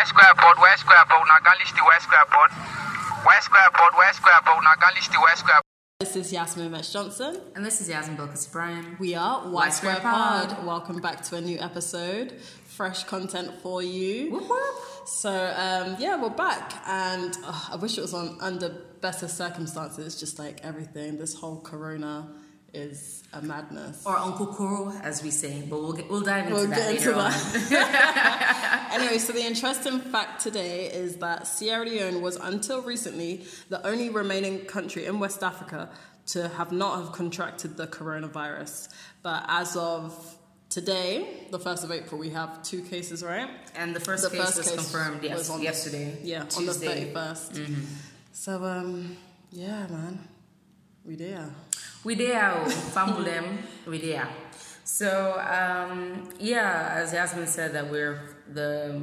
Where square board, where square board, now gun list the where square board. Where square board, where square board, now gun list the where square This is Yasmin Mesh Johnson. And this is Yasmin Bilkis Ibrahim. We are Y Y Square Square Pod. Pod. Welcome back to a new episode. Fresh content for you. Whoop whoop. So um, yeah, we're back, and uh, I wish it was on under better circumstances. Just like everything, this whole Corona is a madness. Or Uncle Koro, as we say. But we'll, get, we'll dive into We'll that get later into on. that. anyway, so the interesting fact today is that Sierra Leone was until recently the only remaining country in West Africa to have not have contracted the coronavirus. But as of today, the first of April, we have two cases, right? And the first The case first was case confirmed yes, was on yesterday. Yeah, Tuesday. Mm-hmm. on the 31st. So um, yeah, man, we there. We there, oh, Fambulem, we there. So um, yeah, as Yasmin said, that we're the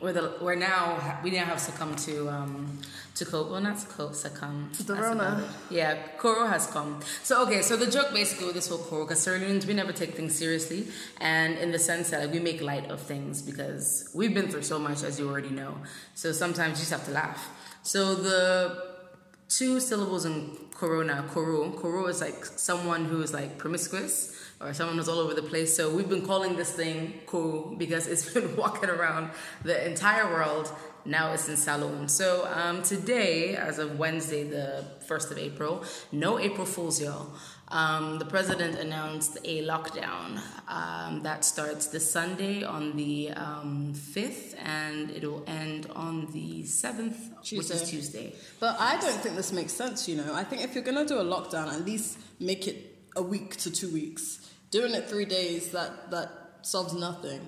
we're the we're now we now have succumbed to um to COVID. Well, not co- succumb. The Rona. Yeah, Koro has come. So okay, so the joke basically with this whole Koro, because Sierra Leoneans, we never take things seriously, and in the sense that like, we make light of things because we've been through so much, as you already know. So sometimes you just have to laugh. So the two syllables in corona, koro. Koro is like someone who is like promiscuous or someone who's all over the place. So we've been calling this thing koro because it's been walking around the entire world. Now it's in Salone. So um, today, as of Wednesday, the 1st of April, no April Fool's, y'all. Um, the president announced a lockdown um, that starts this Sunday on the um, 5th and it'll end on the 7th, which is Tuesday. Tuesday. But I don't think this makes sense, you know. I think if you're going to do a lockdown, at least make it a week to two weeks. Doing it three days, that, that solves nothing.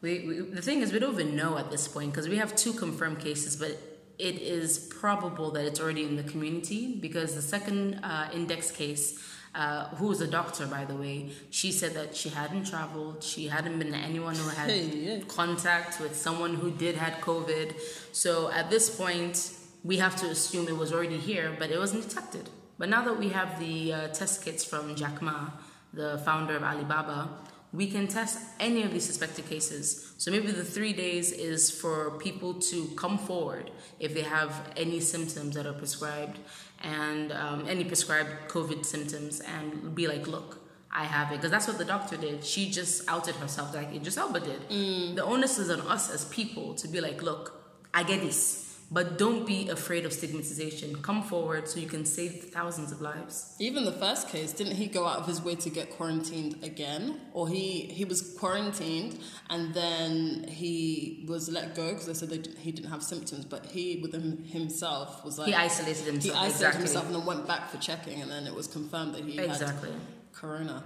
We, we, the thing is, we don't even know at this point because we have two confirmed cases, but it is probable that it's already in the community because the second uh, index case, uh, who was a doctor, by the way, she said that she hadn't traveled, she hadn't been to anyone who had yeah. contact with someone who did had COVID. So at this point, we have to assume it was already here, but it wasn't detected. But now that we have the uh, test kits from Jack Ma, the founder of Alibaba, we can test any of these suspected cases. So maybe the three days is for people to come forward if they have any symptoms that are prescribed and um, any prescribed COVID symptoms and be like, look, I have it. Because that's what the doctor did. She just outed herself like Idris Elba did. The onus is on us as people to be like, look, I get this. But don't be afraid of stigmatization. Come forward so you can save thousands of lives. Even the first case, didn't he go out of his way to get quarantined again? Or he, he was quarantined and then he was let go because they said they, didn't- he didn't have symptoms, but he within himself was like. He isolated himself. He isolated exactly. himself and then went back for checking, and then it was confirmed that he Exactly. had corona.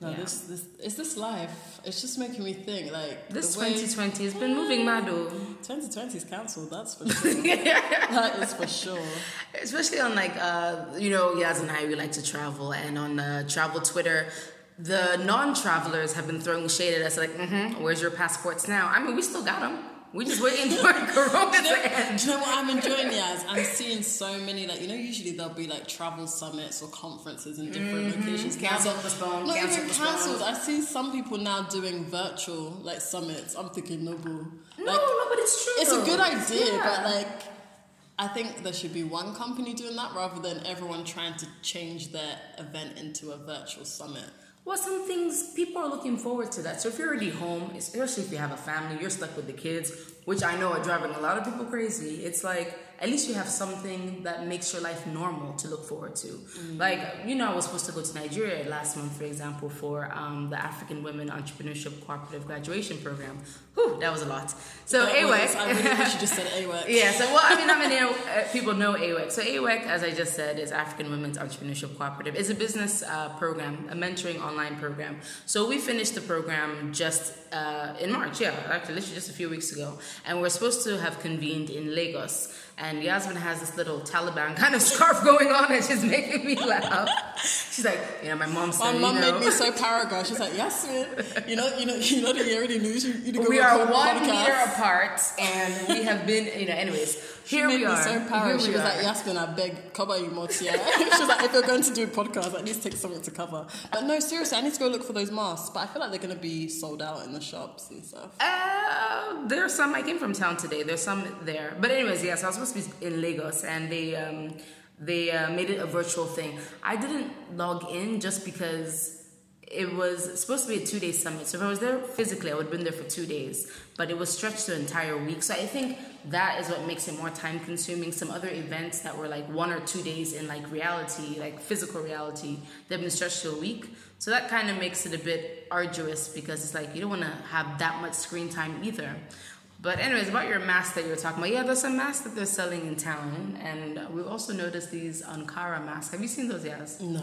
No, Yeah. this, this is this life. It's just making me think like This the way 2020 has been moving mad, though. 2020 is cancelled. That's for sure. that is for sure. Especially on like, uh, you know, Yaz and I, we like to travel, and on uh, travel Twitter, the non-travelers have been throwing shade at us, like, mm-hmm, "Where's your passports now?" I mean, we still got them. We just waiting for Corona to end. Do you know what I'm enjoying, Yaz? I'm seeing so many, like, you know, usually there'll be like travel summits or conferences in different mm-hmm. locations. Now Cancelled, they're- postponed, Not cancelled, even cancelled. I see some people now doing virtual like summits. I'm thinking, no, boo. No, Like, no, but it's true. it's a good idea, Yeah. but like, I think there should be one company doing that rather than everyone trying to change their event into a virtual summit. Well, some things people are looking forward to that. So if you're already home, especially if you have a family, you're stuck with the kids, which I know are driving a lot of people crazy. It's like at least you have something that makes your life normal to look forward to. Like you know, I was supposed to go to Nigeria last month, for example, for um, the African Women Entrepreneurship Cooperative Graduation Program. Whew, that was a lot. So That anyway, was- I really wish you just said AWEC. yeah, so well, I mean, I mean, uh, people know AWEC. So AWEC, as I just said, is African Women's Entrepreneurship Cooperative. It's a business uh, program, a mentoring online program. So we finished the program just uh, in March, yeah, actually, literally just a few weeks ago, and we're supposed to have convened in Lagos. And Yasmin has this little Taliban kind of scarf going on, and she's making me laugh. She's like, you know, my mom said, My you know, made me so paragod. She's like, Yasmin, you know, you know, you know you already knew you, you we are one year apart, and we have been, you know, anyways. She Here made we are. so proud. She was like, are. Yasmin, I beg, cover you more, yeah. She was like, if you're going to do a podcast, at least take something to cover. But no, seriously, I need to go look for those masks. But I feel like they're going to be sold out in the shops and stuff. Uh, there's some. I came from town today. There's some there. But anyways, yes, I was supposed to be in Lagos, and they um, they uh, made it a virtual thing. I didn't log in just because it was supposed to be a two day summit. So if I was there physically, I would have been there for two days. But it was stretched to an entire week. So I think that is what makes it more time consuming. Some other events that were like one or two days in like reality, like physical reality, they've been stretched to a week. So that kind of makes it a bit arduous because it's like you don't want to have that much screen time either. But anyways, about your mask that you were talking about, yeah, there's some masks that they're selling in town, and we've also noticed these Ankara masks. Have you seen those, Yas? No.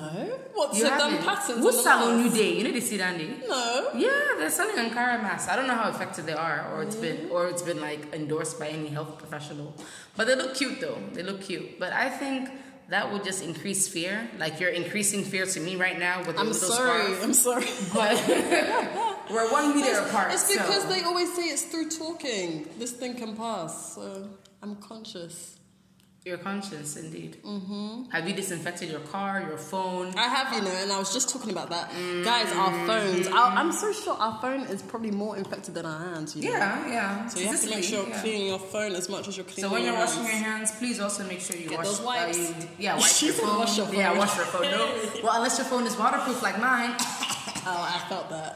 What's You the haven't? patterns? What on the salon you day? You know they see Dandy? No. Yeah, they're selling Ankara masks. I don't know how effective they are, or it's been, mm-hmm. or it's been like endorsed by any health professional. But they look cute though. They look cute. But I think that would just increase fear. Like you're increasing fear to me right now with the I'm little sorry. scarf. I'm sorry. But we're one meter apart. It's because so. they always say it's through talking. This thing can pass. So I'm conscious. Your conscience, indeed. Mm-hmm. Have you disinfected your car, your phone? I have, you know, and I was just talking about that. Guys, our phones. Our, I'm so sure our phone is probably more infected than our hands. You know? Yeah, yeah. So you have to make sure you're yeah. cleaning your phone as much as you're cleaning So when you're washing hands. your hands, please also make sure you Get wash. those wipes. Uh, you, yeah, wash your phone. wash your phone. Yeah, wash your phone. No, well, unless your phone is waterproof like mine. Oh, I felt that.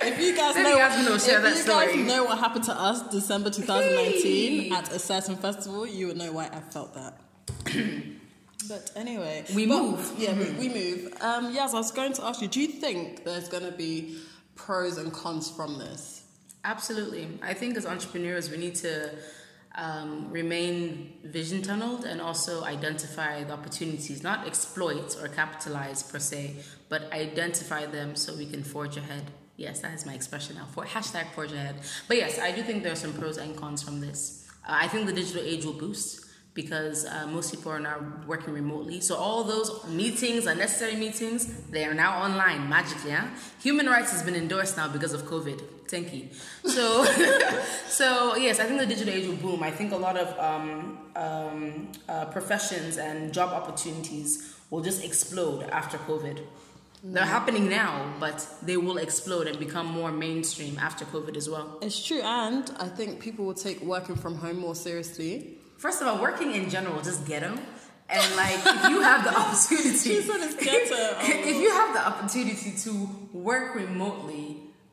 if you guys Maybe know, Yasmin will if that you story. guys know what happened to us December 2019 Hey. at a certain festival, you would know why I felt that. but anyway, We but- move. Yeah, we, we move. Um, yes, I was going to ask you. Do you think there's going to be pros and cons from this? Absolutely. I think as entrepreneurs, we need to um, remain vision tunneled and also identify the opportunities, not exploit or capitalize per se, but identify them so we can forge ahead. Yes, that is my expression now. For hashtag forge ahead. But yes, I do think there are some pros and cons from this. Uh, I think the digital age will boost because uh, most people are now working remotely. So all those meetings, unnecessary meetings, they are now online magically. Human rights has been endorsed now because of COVID. Thank you. So, so yes, I think the digital age will boom. I think a lot of um, um, uh, professions and job opportunities will just explode after COVID. They're happening now, but they will explode and become more mainstream after COVID as well. It's true, and I think people will take working from home more seriously. First of all, working in general, just ghetto. And like, if you have the opportunity, She said it's ghetto. if you have the opportunity to work remotely,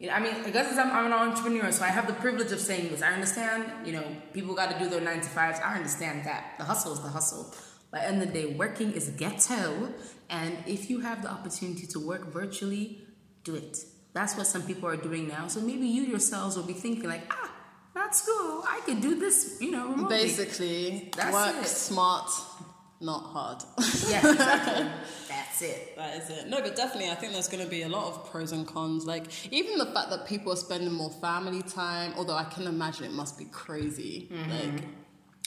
you know, I mean, I guess I'm, I'm an entrepreneur, so I have the privilege of saying this. I understand, you know, people got to do their nine to fives. I understand that. The hustle is the hustle. But the end of the day, working is ghetto. And if you have the opportunity to work virtually, do it. That's what some people are doing now. So maybe you yourselves will be thinking like, ah, that's cool. I could do this, you know, remotely. Basically, That's work it. smart, not hard. Yes, exactly. That's it. That is it. No, but definitely, I think there's going to be a lot of pros and cons. Like even the fact that people are spending more family time. Although I can imagine it must be crazy. Mm-hmm. Like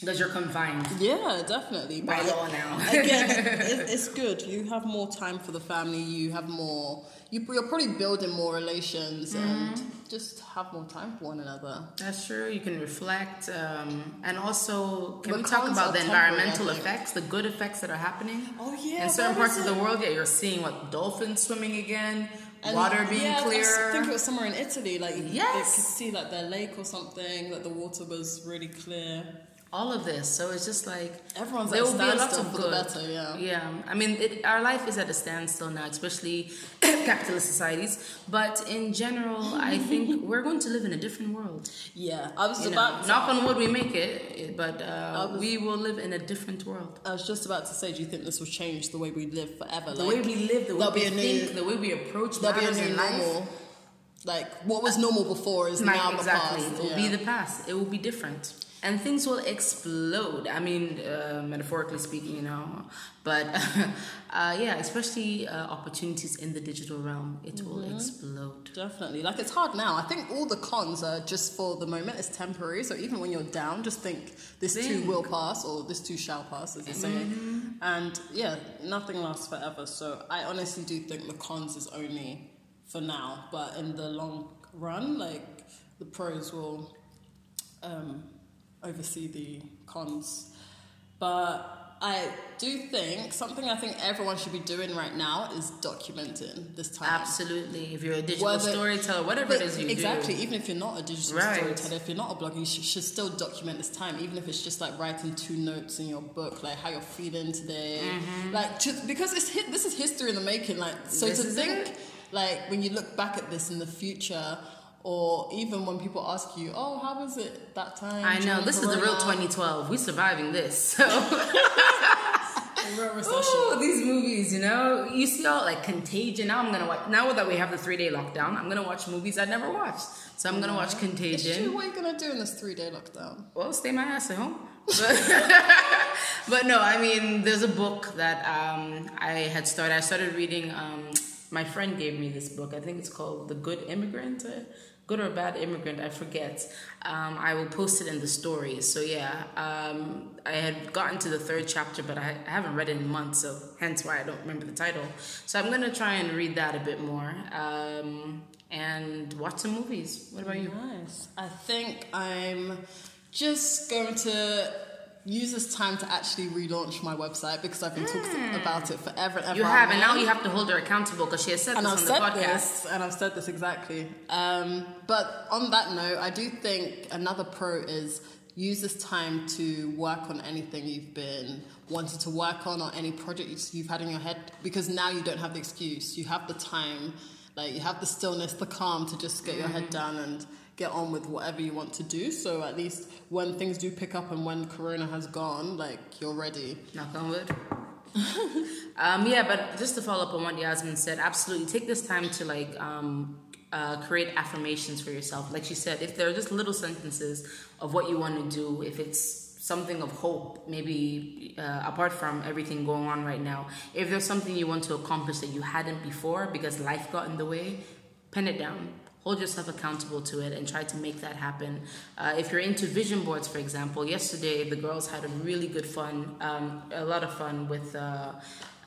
Because you're confined yeah, definitely. by But law now. again, it, it's good. You have more time for the family. You have more. You, you're probably building more relations and just have more time for one another. That's true. You can reflect, um, and also can The we talk about the environmental effects, the good effects that are happening? Oh, yeah, In certain parts of the world, yeah, you're seeing what dolphins swimming again, And water being yeah, clear. I think it was somewhere in Italy. Like they Yes. could see like their lake or something. That the water was really clear. All of this. So it's just like Everyone's there will be a lot of good. better, yeah. yeah. I mean, it, our life is at a standstill now, especially capitalist societies. But in general, I think we're going to live in a different world. Yeah, I was You know, about. To, knock on wood, we make it, but uh, was- we will live in a different world. I was just about to say, do you think this will change the way we live forever? The way we live, the way we think, new- the way we approach There'll matters new in life. normal. Like what was normal before is Like, now exactly. the past. It will yeah. be the past. It will be different. And things will explode. I mean, uh, metaphorically speaking, you know. But uh, yeah, especially uh, opportunities in the digital realm, it will Mm-hmm. explode. Definitely. Like it's hard now. I think all the cons are just for the moment. It's temporary. So even when you're down, just think this too will pass or this too shall pass, as they say. And yeah, nothing lasts forever. So I honestly do think the cons is only for now. But in the long run, like the pros will um, oversee the cons. But I do think something I think everyone should be doing right now is documenting this time. Absolutely. If you're a digital Whether- storyteller, whatever it is you exactly. do. Even if you're not a digital Right. storyteller, if you're not a blogger, you should, should still document this time. Even if it's just like writing two notes in your book, like how you're feeling today, like to, because it's this is history in the making. Like so Mm-hmm. This to think, it. like when you look back at this in the future. Or even when people ask you, "Oh, how was it that time?" I know. This is the real 2012. We're surviving this. So The real recession. Ooh, these movies, you know, you see all like Contagion. Now I'm gonna watch. Now that we have the three day lockdown, I'm gonna watch movies I never watched. So I'm gonna watch. Contagion. What are you gonna do in this three-day lockdown? Well, stay my ass at home. But, but no, I mean, there's a book that um, I had started. I started reading. Um, my friend gave me this book. I think it's called The Good Immigrant. Good or bad immigrant, I forget. Um, I will post it in the stories. So yeah, um, I had gotten to the third chapter, but I, I haven't read it in months, so hence why I don't remember the title. So I'm gonna try and read that a bit more um, and watch some movies. What about you? Nice. I think I'm just going to use this time to actually relaunch my website because I've been talking about it forever and ever. Hmm. You have, and now you have to hold her accountable because she has said and this I've on the podcast. this, and I've said this exactly. Um, but on that note, I do think another pro is use this time to work on anything you've been wanting to work on or any project you've had in your head because now you don't have the excuse. You have the time, like you have the stillness, the calm to just get your head down and get on with whatever you want to do. So at least when things do pick up and when Corona has gone, like you're ready. Knock on wood. um, yeah, but just to follow up on what Yasmin said, absolutely take this time to like um, uh, create affirmations for yourself. Like she said, if there are just little sentences of what you want to do, if it's something of hope, maybe uh, apart from everything going on right now, if there's something you want to accomplish that you hadn't before because life got in the way, pen it down hold yourself accountable to it and try to make that happen. Uh, if you're into vision boards, for example, yesterday the girls had a really good fun, um, a lot of fun with. Uh,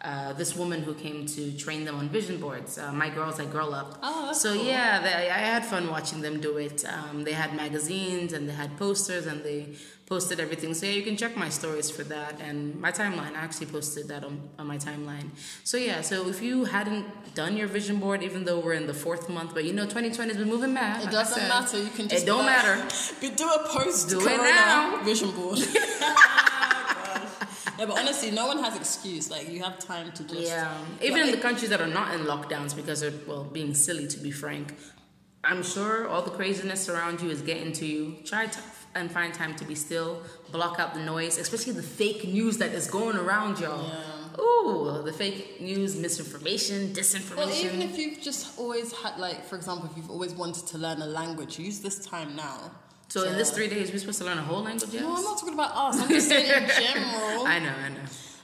uh, this woman who came to train them on vision boards. Uh, my girls, I girl up. Oh, so cool. yeah, they, I had fun watching them do it. Um, they had magazines and they had posters and they posted everything. So yeah, you can check my stories for that and my timeline. I actually posted that on, on my timeline. So yeah, so if you hadn't done your vision board, even though we're in the fourth month, but you know 2020 has been moving mad. It doesn't matter. You can just It don't like, matter. Be, do a post Do it now. vision board. yeah, but honestly, no one has excuse. Like you have time to just Yeah, even in Like, the countries that are not in lockdowns because they're well being silly to be frank. I'm sure all the craziness around you is getting to you. Try to and find time to be still, block out the noise, especially the fake news that is going around y'all. Yeah. Ooh, the fake news, misinformation, disinformation. Well, even if you've just always had, like, for example, if you've always wanted to learn a language, use this time now. So in this three days, we're supposed to learn a whole language. Yes? No, I'm not talking about us. I'm just saying in general. I know, I know.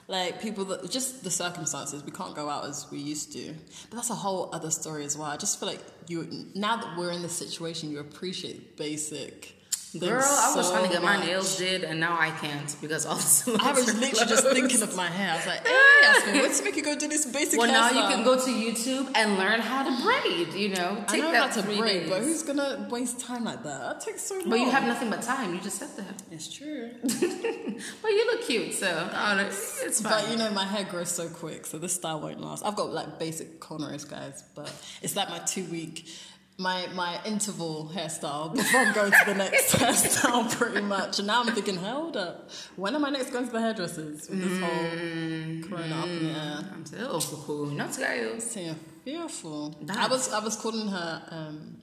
like people that just the circumstances we can't go out as we used to but that's a whole other story as well i just feel like you now that we're in this situation you appreciate basic Girl, I was trying to get my nails did, and now I can't because all the I was literally just thinking of my hair. I was like, hey, Aspen, what's to make you go do this basic Well, now you can go to YouTube and learn how to braid. You know, I take know that how to braid, days. but who's gonna waste time like that? That takes so long. But you have nothing but time. You just said that. It's true. But you look cute, so oh, it's it's fine. But you know, my hair grows so quick, so this style won't last. I've got like basic cornrows, guys, but it's like my two week, my my interval hairstyle before I'm going to the next hairstyle, pretty much. And now I'm thinking, hold up, when am I next going to the hairdressers with this whole mm, corona up in mm, the air? I'm still oh, cool. Not guys. So fearful. I was I was calling her. Um,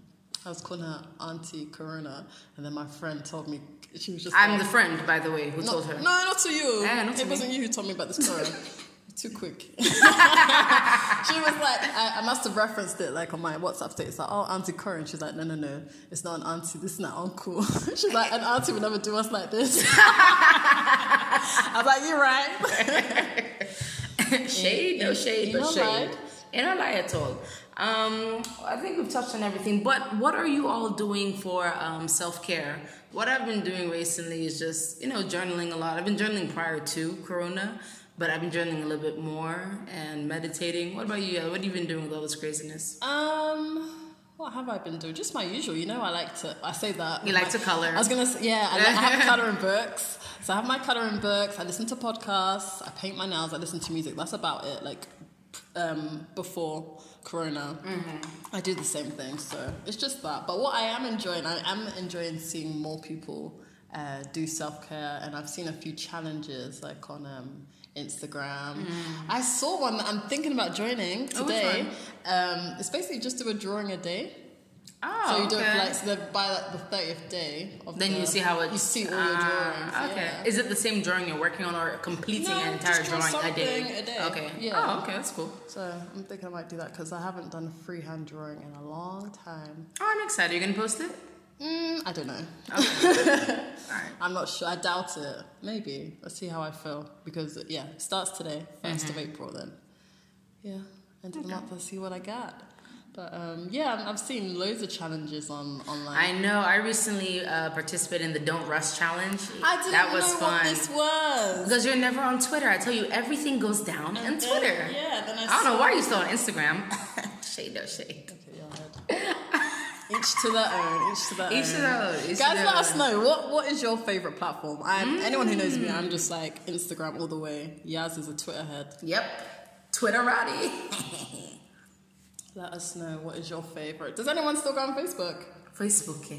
I was calling her Auntie Corona, and then my friend told me she was just. I'm like, the friend, by the way, who no, told her. No, not to you. Yeah, not it me. wasn't you who told me about this corona. Too quick. she was like, I, I must have referenced it like on my WhatsApp status. Like, oh, Auntie Corinne. She's like, no, no, no, it's not an auntie. This is an uncle. She's like, an auntie would never do us like this. I was like, you're right. shade, no shade, but no shade. In no lie at all. Um, I think we've touched on everything. But what are you all doing for um, self care? What I've been doing recently is just you know journaling a lot. I've been journaling prior to Corona, but I've been journaling a little bit more and meditating. What about you? What have you been doing with all this craziness? Um, What have I been doing? Just my usual. You know, I like to. I say that. You like to color. I was gonna say, yeah. I, like, I have coloring books. So I have my coloring books. I listen to podcasts. I paint my nails. I listen to music. That's about it. Like um, before Corona, I do the same thing. So it's just that. But what I am enjoying, I am enjoying seeing more people uh, do self care, and I've seen a few challenges like on. Um, Instagram. I saw one that I'm thinking about joining Oh, today. one? um, it's basically just do a drawing a day. Oh, So you do it okay. like so the, by like the thirtieth day. Of Then the- you see how it. you see all your Ah, drawings. Okay. yeah. Is it the same drawing you're working on, or completing No, an entire drawing a day? a day. Okay. Yeah. Oh, okay. That's cool. So I'm thinking I might do that because I haven't done a freehand drawing in a long time. Oh, I'm excited. You're gonna post it? Mm, I don't know. Alright. I'm not sure. I doubt it. Maybe. Let's see how I feel because yeah, it starts today, 1st of April. Then, yeah, end of the month. Let's see what I got. But um, yeah, I've seen loads of challenges on online. I know. I recently uh, participated in the Don't Rush challenge. I didn't that was know fun. what this was. Because you're never on Twitter. I tell you, everything goes down on Twitter. Yeah, then I, I don't know why you still on Instagram. shade no shade. Okay, your head. each to their own. Each to their Each own. to their own, each Guys, let us know what what is your favorite platform. I'm anyone who knows me. Mm. I'm just like Instagram all the way. Yaz is a Twitter head. Yep. Twitter Roddy. Let us know what is your favorite. Does anyone still go on Facebook? Facebook?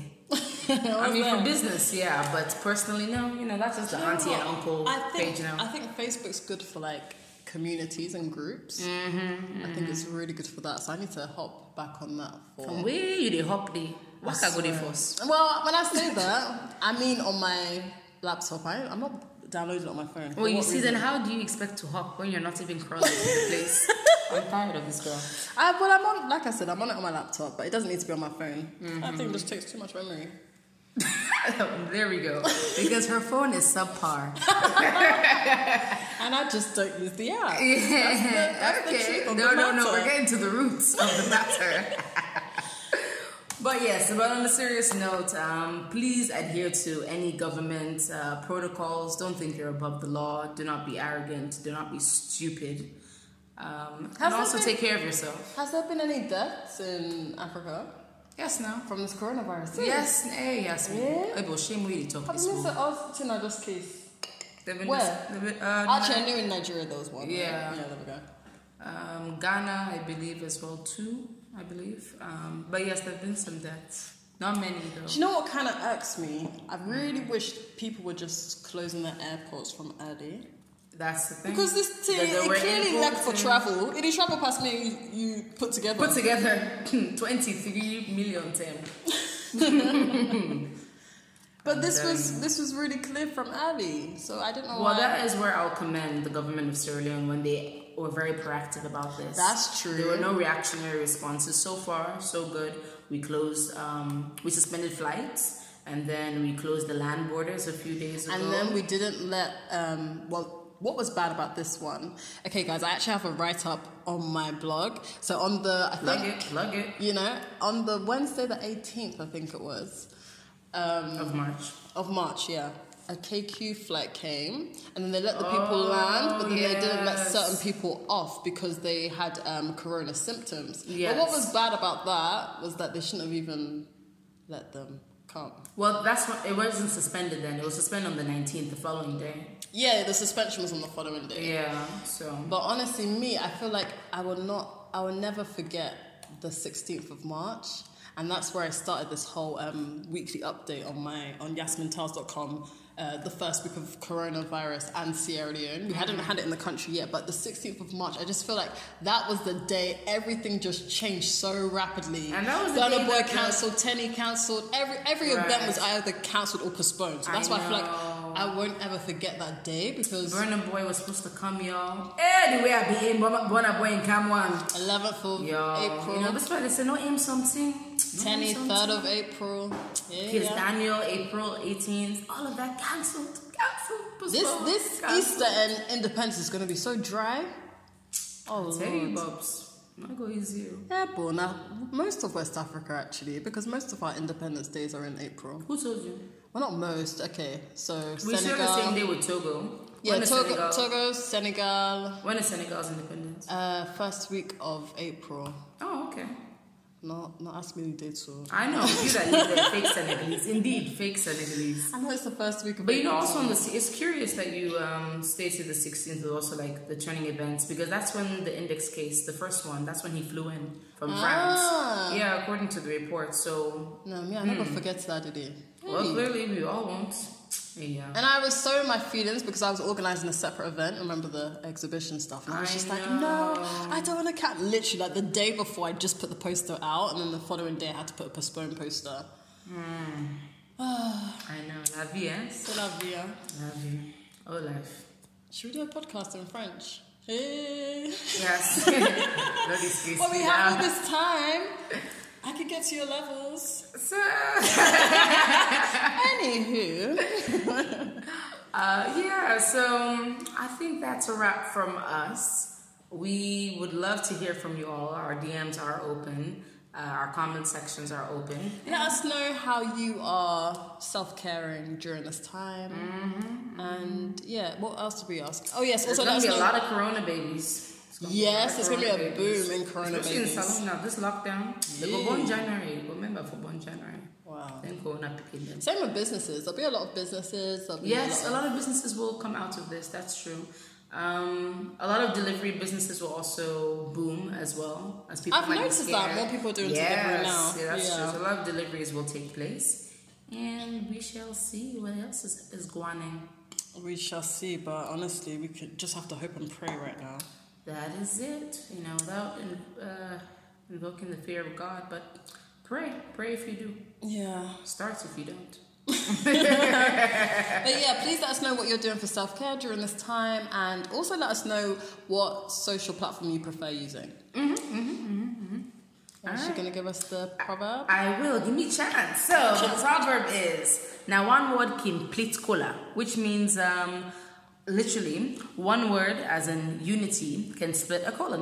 I I mean, for business, yeah, but personally, no. You know, that's just the auntie and uncle I think, page now. I think Facebook's good for like communities and groups. Mm-hmm, I think it's really good for that. So I need to hop back on that for. From where you dey hop the waka go dey swear. first. Well, when I say that, I mean on my laptop. I, I'm not downloading it on my phone. For Well, you what see, reason? then how do you expect to hop when you're not even crawling to the place? I'm tired of this girl. I, well, I'm on. Like I said, I'm on it on my laptop, but it doesn't need to be on my phone. Mm-hmm. That thing just takes too much memory. there we go. Because her phone is subpar. And I just don't use the app. Yeah. that's the okay. truth no, the no, no. matter. We're getting to the roots of the matter. but yes, but on a serious note, um, please adhere to any government uh, protocols. Don't think you're above the law. Do not be arrogant. Do not be stupid. Um, and also been- take care of yourself. Has there been any deaths in Africa Yes, no. from this coronavirus? Yes, eh, yes. Yeah? But shame we talk Have you missed one. it? Oh, to this case. Been Where? been- uh, Actually, I knew in Nigeria there was one. right? Yeah. Yeah, there we go. Um, Ghana, I believe, as well, too, I believe. Um, but yes, there have been some deaths. Not many, though. Do you know what kind of irks me? I really wish people were just closing their airports from early. That's the thing. Because this thing, it clearly left for travel. It is travel past me, you, you put together. Put together 23 million Tim. but this And was this was really clear from early, so I don't know Well, why. that is where I'll commend the government of Sierra Leone when they were very proactive about this. That's true. There were no reactionary responses so far. So good. We closed, um, we suspended flights, and then we closed the land borders a few days ago. And then we didn't let, um, well, what was bad about this one? Okay, guys, I actually have a write up on my blog. So on the, I plug think, it, plug it you know, on the Wednesday the 18th, I think it was, um, of March. of March, yeah. A KQ flight came, and then they let the people Oh, land, but then they didn't let certain people off because they had um, corona symptoms. But what was bad about that was that they shouldn't have even let them come. Well, that's what it wasn't suspended then. It was suspended on the 19th, the following day. Yeah, the suspension was on the following day. Yeah. So But honestly, me, I feel like I will not, I will never forget the 16th of March. And that's where I started this whole um, weekly update on my, on yasmintales.com, uh, the first week of coronavirus and Sierra Leone. We hadn't had it in the country yet, but the 16th of March, I just feel like that was the day everything just changed so rapidly. And that was day Boy cancelled, Teni cancelled, every, every Right. event was either cancelled or postponed. So I that's why I feel like. I won't ever forget that day because Burna Boy was supposed to come, y'all. Eh, the way I be in Burna Boy in Cam One. 11th of Yo, April. you know that's why they say no aim something. No Teni, aim 3rd of April. Yeah, Kizz yeah. Daniel, April 18th, all of that cancelled, cancelled, This this cancelled. Easter and Independence is gonna be so dry. Oh Tell you. Bobs, not go easy. Yeah, but now most of West Africa actually, because most of our Independence days are in April. Who told you? Well, not most. Okay, so Senegal. We share Senegal. the same day with Togo. yeah, Togo, Senegal? Togo, Senegal. When is Senegal's independence? Uh, first week of April. Oh, okay. Not not ask me did so. I know you that live there, fake Senegalese. Indeed, fake Senegalese. I know it's the first week of But you know, also on the it's curious that you um, stated the 16th was also like the turning events because that's when the index case, the first one, that's when he flew in from Ah. France. Yeah, according to the report. So, No, me, I never forget that, did he? well, clearly we all won't. Yeah. And I was so in my feelings because I was organizing a separate event. Remember the exhibition stuff? And I was I just like, know. no, I don't want to cat. Literally, like the day before, I just put the poster out, and then the following day, I had to put a postponed poster. I know. La vie, eh? C'est la vie. hein. La vie. Oh, life. Should we do a podcast in French? Hey. Yes. Well, we have all this time. I could get to your levels. So, Anywho, uh, yeah, so um, I think that's a wrap from us. We would love to hear from you all. Our DMs are open. Uh, our comment sections are open. let us know how you are self caring during this time. And yeah, what else did we ask? Oh, yes, also let gonna be a lot of Corona babies. It's gonna be a lot Yes, there's gonna be a babies. boom in Corona Especially in babies. Salone now. This lockdown, they go Yeah. born January. Remember for born January. Wow. Then Corona picking them. Same with businesses. There'll be a lot of businesses. There'll be Yes, a a lot lot of businesses will come out of this. That's true. Um, a lot of delivery businesses will also boom as well as people. I've might noticed that. More people are doing yes, delivery now. Yeah, that's Yeah. true. So a lot of deliveries will take place, and we shall see what else is, is going on. we shall see, but honestly, we could just have to hope and pray right now. That is it. You know, without uh, invoking the fear of God, but pray, pray if you do. Yeah. Start if you don't. But yeah, please let us know what you're doing for self care during this time, and also let us know what social platform you prefer using. Mm-hmm, mm-hmm, mm-hmm. Is she gonna give us the proverb? I will. Give me a chance. So the proverb is now one word complete cola, which means um, literally one word as in unity can split a cola.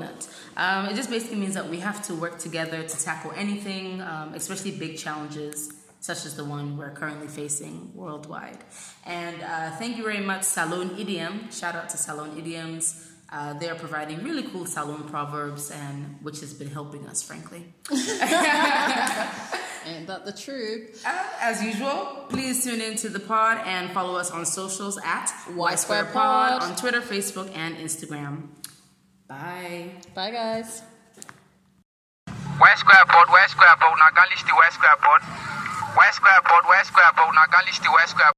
Um, it just basically means that we have to work together to tackle anything, um, especially big challenges. Such as the one we're currently facing worldwide. And uh, thank you very much, Salone Idiom. Shout out to Salone Idioms. Uh, they are providing really cool Salone proverbs, and which has been helping us, frankly. Ain't that the truth? Uh, as usual, please tune into the pod and follow us on socials at Y Square Pod. on Twitter, Facebook, and Instagram. Bye. Bye, guys. West Square Pod, West Square Pod, Nagali the West Square Pod. West Square Pod, West Square Pod, Nagali the West Square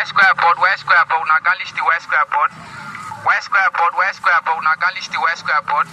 West Square Board, West Square Board, Listi West Square Board. West Square Board, West Square Board, Listi West Square Board.